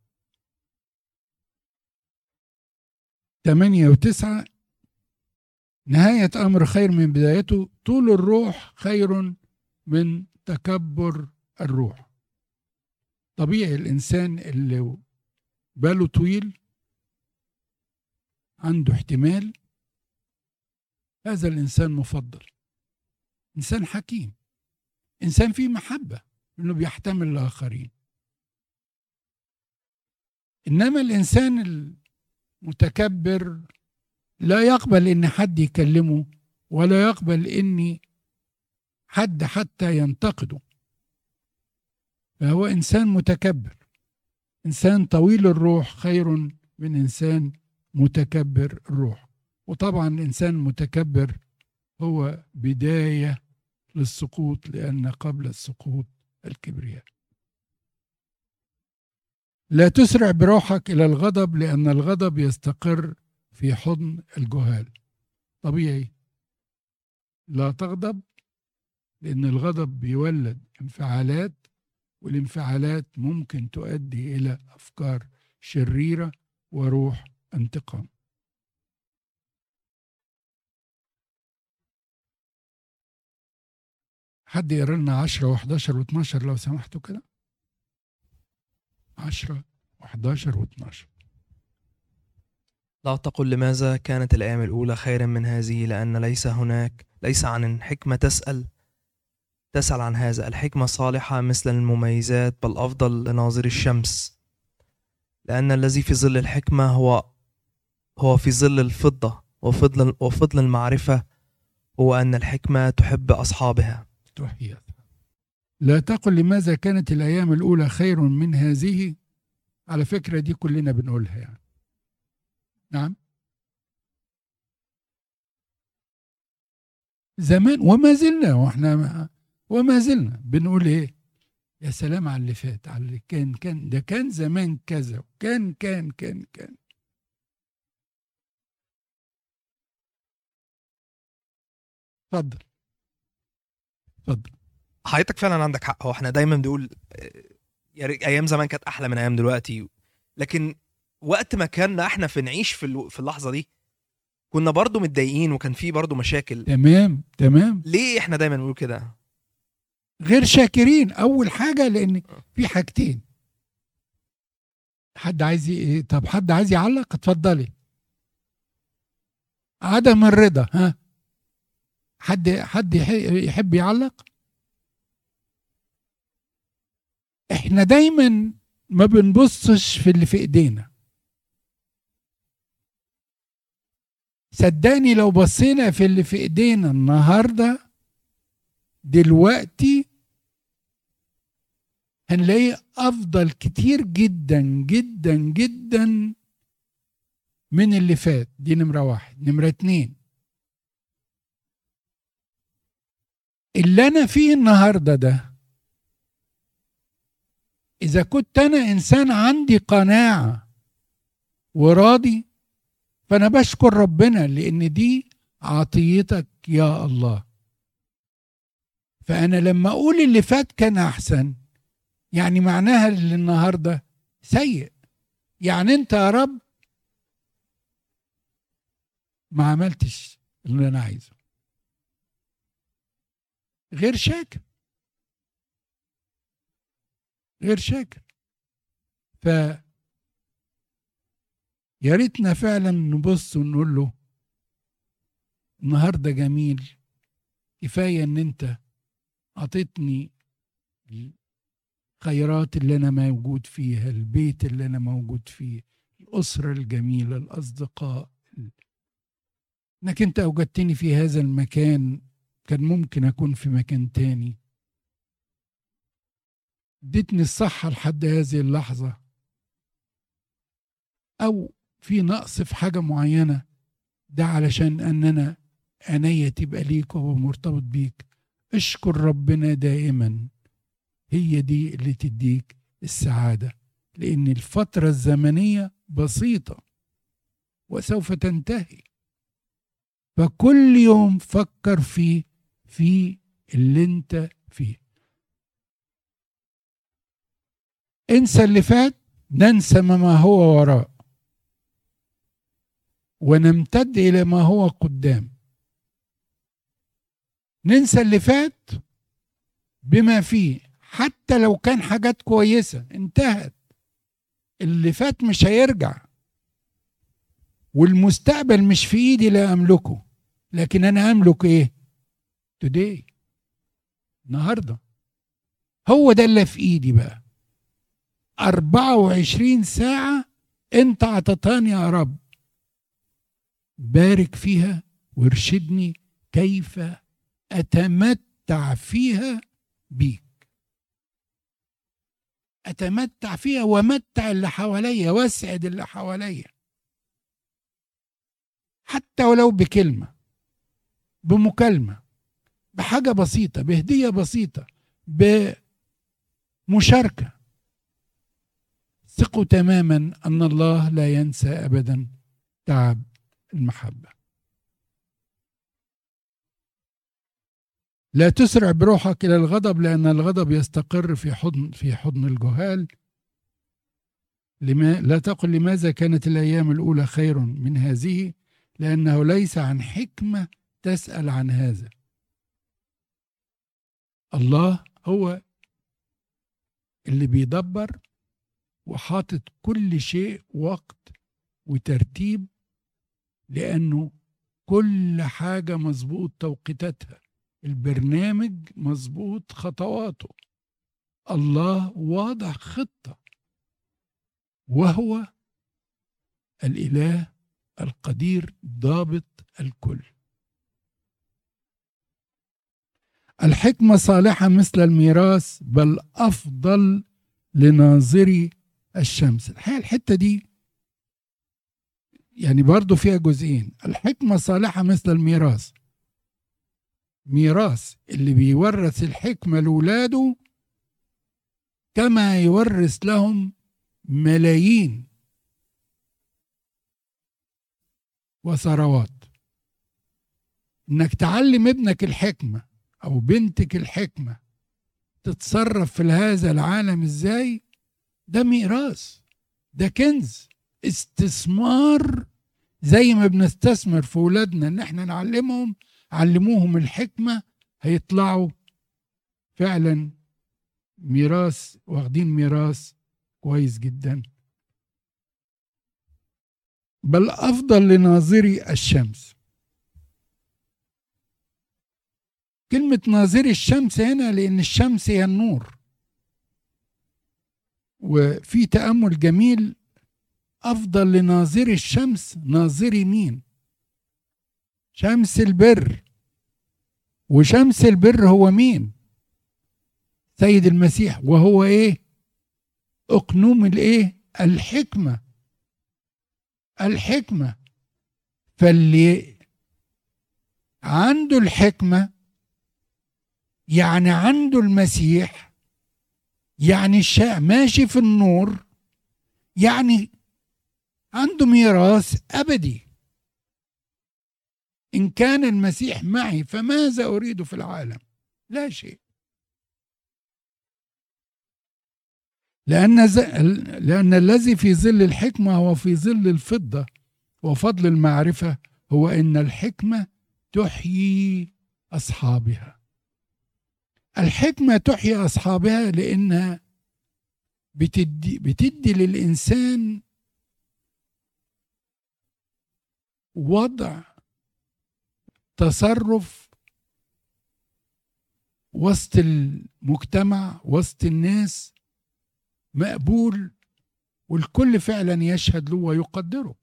ثمانية وتسعة نهاية أمر خير من بدايته طول الروح خير من تكبر الروح. طبيعي الإنسان اللي باله طويل عنده احتمال هذا الإنسان مفضل. إنسان حكيم. إنسان فيه محبة إنه بيحتمل الآخرين. إنما الإنسان المتكبر لا يقبل إن حد يكلمه ولا يقبل إن حد حتى ينتقده. فهو إنسان متكبر. إنسان طويل الروح خير من إنسان متكبر الروح. وطبعا الانسان المتكبر هو بداية للسقوط لأن قبل السقوط الكبرياء. لا تسرع بروحك إلى الغضب لأن الغضب يستقر في حضن الجهال. طبيعي. لا تغضب لأن الغضب بيولد انفعالات والانفعالات ممكن تؤدي إلى أفكار شريرة وروح انتقام. حد يقرأ لنا 10 و11 و12 لو سمحتوا كده؟ 10 و11 و12 لا تقل لماذا كانت الأيام الأولى خيرا من هذه لأن ليس هناك ليس عن حكمة تسأل. تسأل عن هذا. الحكمة صالحة مثل المميزات بل أفضل لناظر الشمس. لأن الذي في ظل الحكمة هو هو في ظل الفضة وفضل وفضل المعرفة هو أن الحكمة تحب أصحابها. لا تقل لماذا كانت الأيام الأولى خير من هذه؟ على فكرة دي كلنا بنقولها يعني. نعم. زمان وما زلنا وإحنا وما زلنا بنقول إيه؟ يا سلام على اللي فات على اللي كان كان ده كان زمان كذا وكان كان كان كان. اتفضل. اتفضل. حضرتك فعلا عندك حق. هو إحنا دايما بنقول آه، أيام زمان كانت أحلى من أيام دلوقتي. لكن وقت ما كنا إحنا في نعيش في في اللحظة دي كنا برضو متضايقين وكان في برضو مشاكل. تمام تمام. ليه إحنا دايما بنقول كده؟ غير شاكرين. أول حاجة لأن في حاجتين. حد عايز ي- طب حد عايز يعلق؟ اتفضلي. عدم الرضا ها؟ حد حد يح- يحب يعلق؟ إحنا دايما ما بنبصش في اللي في إيدينا. صدقني لو بصينا في اللي في إيدينا النهارده دلوقتي هنلاقيه أفضل كتير جدا جدا جدا من اللي فات. دي نمرة واحد. نمرة اتنين. اللي أنا فيه النهاردة ده إذا كنت أنا إنسان عندي قناعة وراضي فأنا بشكر ربنا لأن دي عطيتك يا الله. فأنا لما أقول اللي فات كان أحسن. يعني معناها اللي النهارده سيء. يعني انت يا رب ما عملتش اللي أنا عايزه. غير شاكر. غير شاكر. ف يا ريتنا فعلا نبص ونقول له النهارده جميل كفاية إن أنت أعطيتني الخيرات اللي أنا موجود فيها البيت اللي أنا موجود فيه الأسرة الجميلة الأصدقاء. إنك أنت أوجدتني في هذا المكان كان ممكن أكون في مكان تاني. اديتني الصحة لحد هذه اللحظة. أو في نقص في حاجة معينة ده علشان ان أنا عينيا تبقى ليك وهو مرتبط بيك. اشكر ربنا دائما. هي دي اللي تديك السعادة. لأن الفترة الزمنية بسيطة وسوف تنتهي. فكل يوم فكر في في اللي انت فيه. انسى اللي فات ننسى ما هو وراء. ونمتد إلى ما هو قدام. ننسى اللي فات بما فيه. حتى لو كان حاجات كويسة انتهت. اللي فات مش هيرجع. والمستقبل مش في إيدي لا أملكه. لكن أنا أملك إيه؟ today. النهارده. هو ده اللي في إيدي بقى. 24 ساعة أنت عطتاني يا رب. بارك فيها وارشدني كيف أتمتع فيها بيك. أتمتع فيها ومتع اللي حواليا وأسعد اللي حواليا. حتى ولو بكلمة بمكالمة بحاجة بسيطة بهدية بسيطة بمشاركة. ثقوا تماما أن الله لا ينسى ابدا تعب المحبة. لا تسرع بروحك إلى الغضب لأن الغضب يستقر في حضن في حضن الجهال. لما لا تقل لماذا كانت الأيام الأولى خير من هذه؟ لأنه ليس عن حكمة تسأل عن هذا. الله هو اللي بيدبر وحاطط كل شيء وقت وترتيب لأنه كل حاجة مظبوط توقيتاتها. البرنامج مظبوط خطواته. الله واضع خطة. وهو الإله القدير ضابط الكل. الحكمة صالحة مثل الميراث بل أفضل لناظري الشمس. الحقيقة الحتة دي يعني برضو فيها جزئين. الحكمة صالحة مثل الميراث. ميراث اللي بيورث الحكمة لاولاده كما يورث لهم ملايين وثروات. إنك تعلم ابنك الحكمة أو بنتك الحكمة تتصرف في هذا العالم إزاي؟ ده ميراث ده كنز استثمار زي ما بنستثمر في ولادنا إن إحنا نعلمهم علموهم الحكمة هيطلعوا فعلا ميراث واخدين ميراث كويس جدا. بل أفضل لناظري الشمس. كلمة ناظري الشمس هنا لأن الشمس هي النور. وفي تأمل جميل أفضل لناظري الشمس ناظري مين؟ شمس البر. وشمس البر هو مين؟ سيد المسيح. وهو إيه؟ أقنوم الإيه؟ الحكمة. الحكمة. فاللي عنده الحكمة يعني عنده المسيح يعني ماشي في النور يعني عنده ميراث أبدي. إن كان المسيح معي فماذا أريد في العالم؟ لا شيء. لأن ز... لأن الذي في ظل الحكمة هو في ظل الفضة وفضل المعرفة هو إن الحكمة تحيي أصحابها. الحكمة تحيي أصحابها لأنها بتدي, بتدي للإنسان وضع تصرف وسط المجتمع وسط الناس مقبول والكل فعلا يشهد له ويقدره.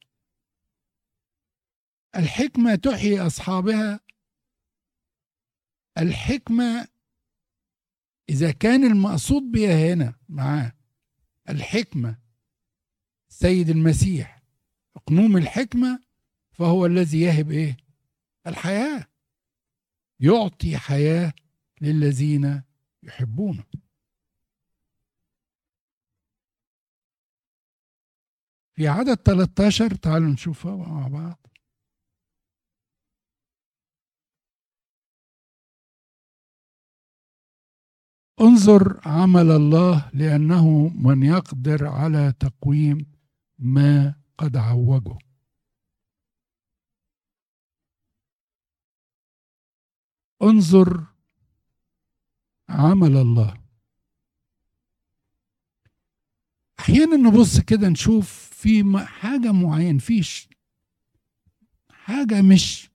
الحكمة تحيي أصحابها. الحكمة إذا كان المقصود بها هنا معاه. الحكمة السيد المسيح اقنوم الحكمة فهو الذي يهب إيه؟ الحياة. يعطي حياة للذين يحبونه. في عدد 13 تعالوا نشوفها مع بعض. انظر عمل الله لأنه من يقدر على تقويم ما قد عوجه. انظر عمل الله. أحيانا نبص كده نشوف في حاجة معين فيش حاجة مش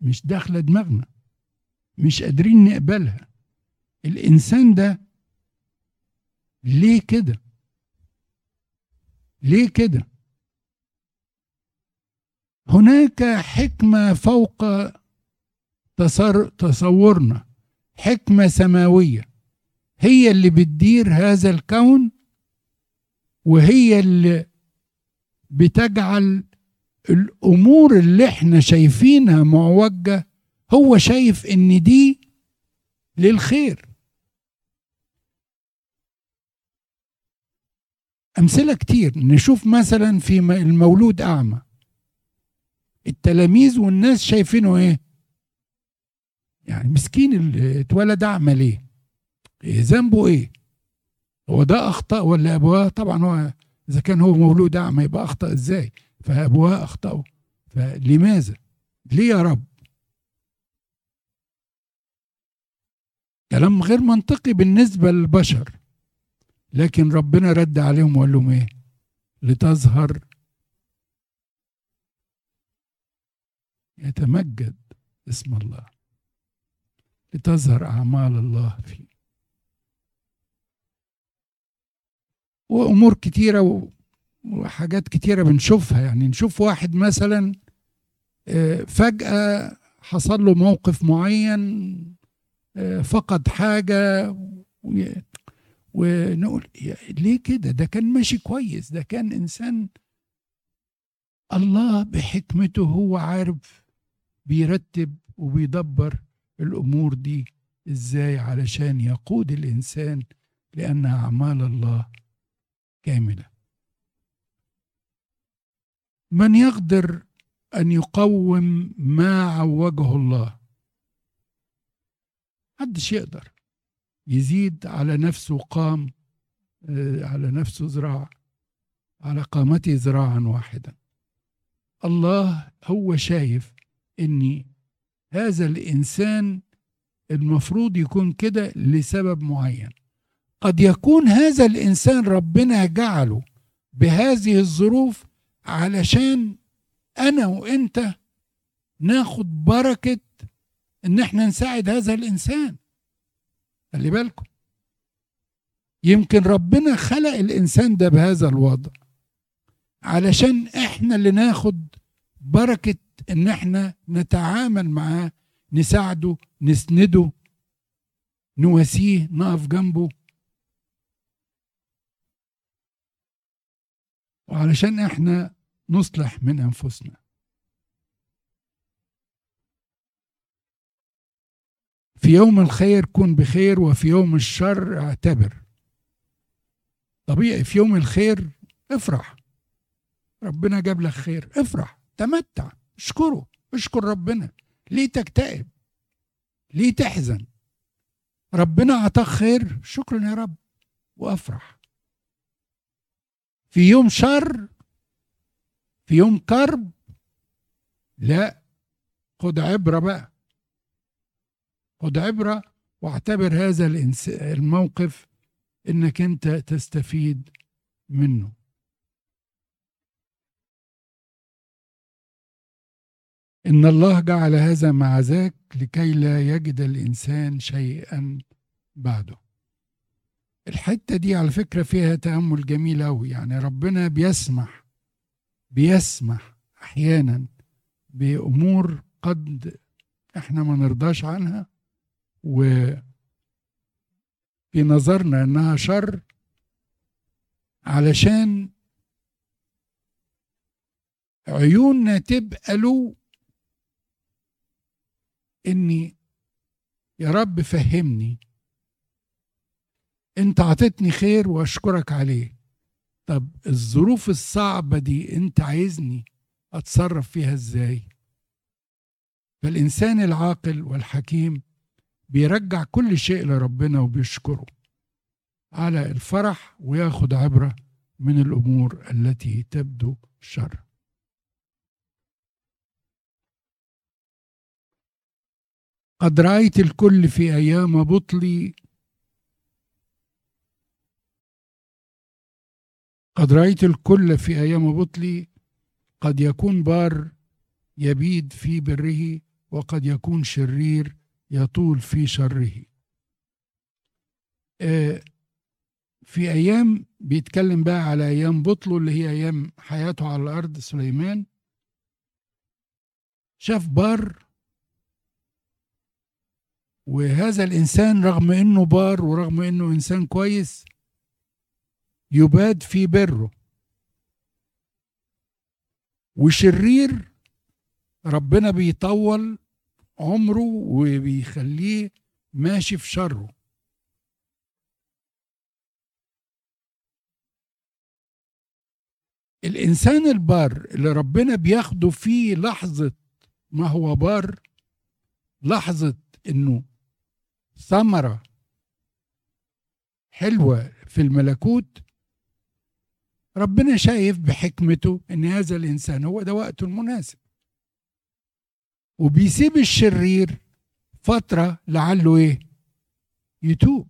مش داخلة دماغنا مش قادرين نقبلها. الإنسان ده ليه كده؟ ليه كده؟ هناك حكمة فوق تصورنا. حكمة سماوية. هي اللي بتدير هذا الكون وهي اللي بتجعل الأمور اللي إحنا شايفينها معوجة. هو شايف إن دي للخير. أمثلة كتير. نشوف مثلا في المولود أعمى. التلاميذ والناس شايفينه إيه؟ يعني مسكين اللي اتولد اعمى ليه ذنبه إيه؟ هو ده أخطأ ولا ابواه طبعا هو إذا كان هو مولود اعمى يبقى أخطأ إزاي؟ فابواه اخطاوا فلماذا؟ ليه يا رب؟ كلام غير منطقي بالنسبة للبشر. لكن ربنا رد عليهم وقال لهم إيه؟ لتظهر يتمجد اسم الله. لتظهر أعمال الله فيه. وأمور كتيرة وحاجات كتيرة بنشوفها. يعني نشوف واحد مثلا آه، فجأة حصل له موقف معين آه، فقد حاجة ونقول ليه كده؟ ده كان ماشي كويس. ده كان إنسان الله بحكمته هو عارف بيرتب وبيدبر الأمور دي إزاي علشان يقود الإنسان لأن أعمال الله كاملة. من يقدر أن يقوم ما عوجه الله؟ محدش يقدر. يزيد على نفسه قام آه، على نفسه ذراع على قامته ذراعا واحدا. الله هو شايف ان هذا الإنسان المفروض يكون كده لسبب معين. قد يكون هذا الإنسان ربنا جعله بهذه الظروف علشان أنا وأنت ناخد بركة إن إحنا نساعد هذا الإنسان. خلي بالكم. يمكن ربنا خلق الإنسان ده بهذا الوضع علشان إحنا اللي ناخد بركة إن إحنا نتعامل معاه نساعده نسنده نواسيه نقف جنبه. وعلشان إحنا نصلح من أنفسنا. في يوم الخير كن بخير وفي يوم الشر اعتبر. طبيعي في يوم الخير افرح. ربنا جاب لك خير افرح تمتع. اشكره اشكر ربنا. ليه تكتئب؟ ليه تحزن؟ ربنا أعطاك خير. شكرا يا رب. وأفرح. في يوم شر في يوم كرب لا خد عبرة بقى. خد عبرة واعتبر هذا الموقف إنك أنت تستفيد منه. إن الله جعل هذا مع ذاك لكي لا يجد الإنسان شيئا بعده. الحتة دي على فكرة فيها تأمل جميل أوي. يعني ربنا بيسمح بيسمح أحيانا بأمور قد إحنا ما نرضاش عنها وفي نظرنا إنها شر علشان عيوننا تبقى له إني يا رب فهمني. أنت عطيتني خير وأشكرك عليه. طب الظروف الصعبة دي أنت عايزني أتصرف فيها إزاي؟ فالإنسان العاقل والحكيم بيرجع كل شيء لربنا وبيشكره على الفرح وياخد عبرة من الأمور التي تبدو شر. قد رأيت الكل في أيام بطلي. قد رأيت الكل في أيام بطلي. قد يكون بار يبيد في بره وقد يكون شرير يطول في شره. آه، في أيام بيتكلم بقى على أيام بطله اللي هي أيام حياته على الأرض سليمان. شاف بار وهذا الإنسان رغم إنه بار ورغم إنه إنسان كويس يباد في بره. وشرير ربنا بيطول عمره وبيخليه ماشي في شره. الإنسان البار اللي ربنا بياخده فيه لحظة ما هو بار لحظة إنه ثمرة حلوة في الملكوت ربنا شايف بحكمته إن هذا الإنسان هو ده وقته المناسب. وبيسيب الشرير فترة لعله إيه؟ يتوب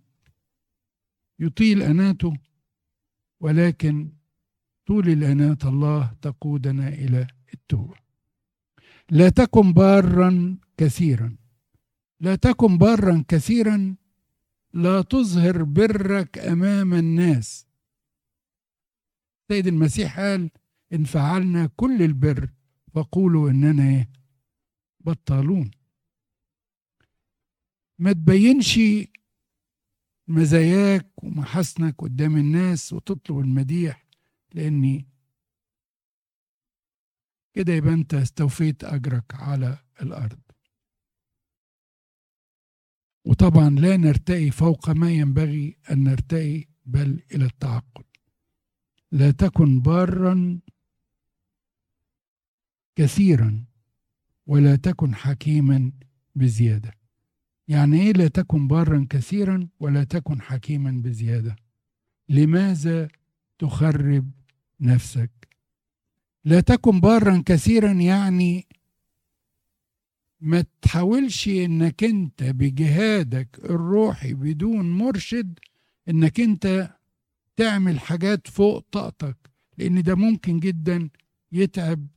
يطيل أناته ولكن طول الأنات الله تقودنا إلى التوبة. لا تكن بارا كثيرا. لا تكن بارا كثيرا لا تظهر برك أمام الناس. سيد المسيح قال إن فعلنا كل البر فقولوا إننا إيه بطالون. ما تبينش مزاياك ومحاسنك قدام الناس وتطلب المديح لأني كده يبقى أنت استوفيت أجرك على الأرض. وطبعا لا نرتقي فوق ما ينبغي أن نرتقي بل إلى التعقل. لا تكن بارا كثيرا ولا تكن حكيما بزيادة. يعني إيه لا تكن بارا كثيرا ولا تكن حكيما بزيادة؟ لماذا تخرب نفسك؟ لا تكن بارا كثيرا يعني ما تحاولش إنك أنت بجهادك الروحي بدون مرشد إنك أنت تعمل حاجات فوق طاقتك لأن ده ممكن جدا يتعب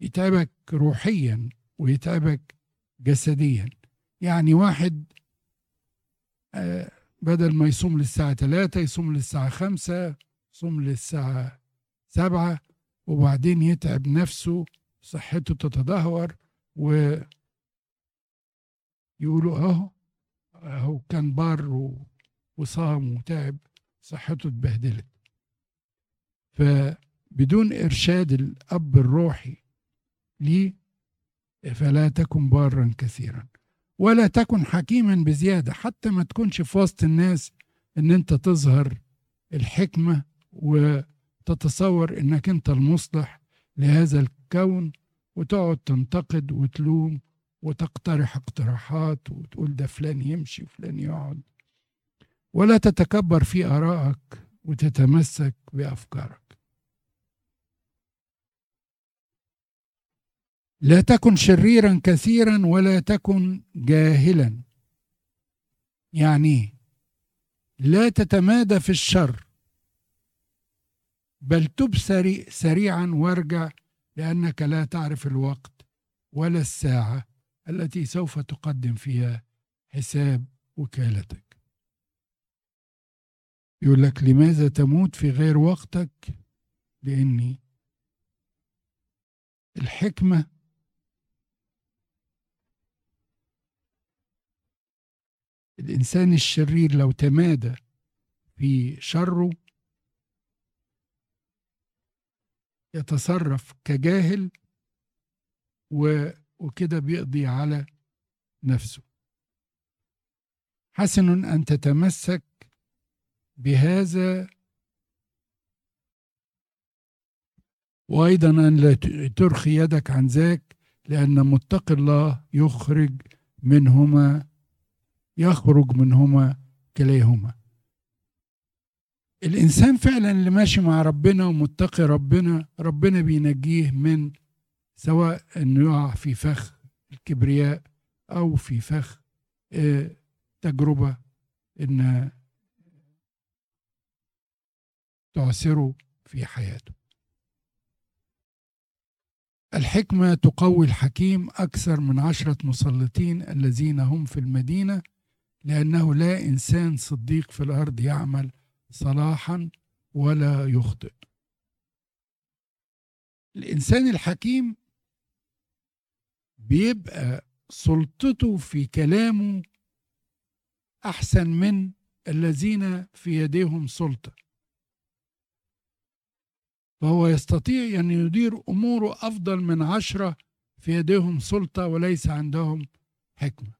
يتعبك روحيا ويتعبك جسديا. يعني واحد آه، بدل ما يصوم للساعة ثلاثة يصوم للساعة خمسة يصوم للساعة سبعة وبعدين يتعب نفسه صحته تتدهور و يقولوا أهو أهو كان بار وصام وتعب صحته اتبهدلت. فبدون إرشاد الأب الروحي ليه فلا تكن بارا كثيرا ولا تكن حكيما بزيادة حتى ما تكونش في وسط الناس إن أنت تظهر الحكمة وتتصور إنك أنت المصلح لهذا الكون وتقعد تنتقد وتلوم وتقترح اقتراحات وتقول ده فلان يمشي وفلان يقعد ولا تتكبر في آرائك وتتمسك بأفكارك لا تكن شريرا كثيرا ولا تكن جاهلا يعني؟ لا تتمادى في الشر بل تب سري- سريعا وارجع لأنك لا تعرف الوقت ولا الساعة التي سوف تقدم فيها حساب وكالتك. يقول لك لماذا تموت في غير وقتك؟ لأني الحكمة الإنسان الشرير لو تمادى في شره يتصرف كجاهل وكده بيقضي على نفسه. حسن أن تتمسك بهذا وأيضا أن لا ترخي يدك عن ذاك لأن متقي الله يخرج منهما يخرج منهما كليهما. الإنسان فعلا اللي ماشي مع ربنا ومتقي ربنا ربنا بينجيه من سواء إنه يقع في فخ الكبرياء أو في فخ آه، تجربة إن تعسره في حياته. الحكمة تقوي الحكيم أكثر من عشرة مسلطين الذين هم في المدينة لأنه لا إنسان صديق في الأرض يعمل صلاحا ولا يخطئ. الإنسان الحكيم بيبقى سلطته في كلامه أحسن من الذين في يديهم سلطة. فهو يستطيع أن يدير أموره أفضل من عشرة في يديهم سلطة وليس عندهم حكمة.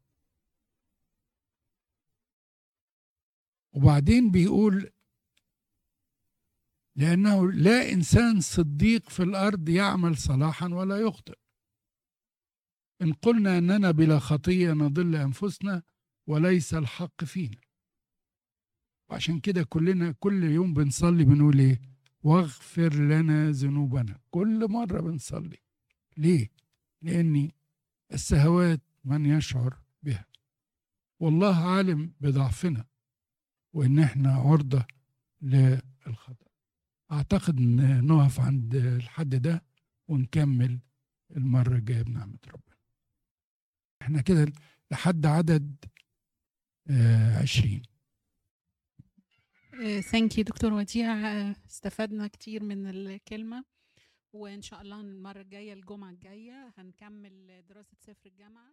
وبعدين بيقول لأنه لا إنسان صديق في الأرض يعمل صلاحا ولا يخطئ. إن قلنا أننا بلا خطية نضل أنفسنا وليس الحق فينا. وعشان كده كلنا كل يوم بنصلي بنقول إيه؟ واغفر لنا ذنوبنا. كل مرة بنصلي. ليه؟ لأني السهوات من يشعر بها. والله عالم بضعفنا. وإن إحنا عرضة للخطأ. أعتقد إن نقف عند الحد ده ونكمل المرة الجاية بنعمة ربنا. إحنا كده لحد عدد آه عشرين. ثانك يو دكتور وديع. آه، استفدنا كتير من الكلمة. وإن شاء الله المرة الجاية الجمعة الجاية هنكمل دراسة سفر الجامعة.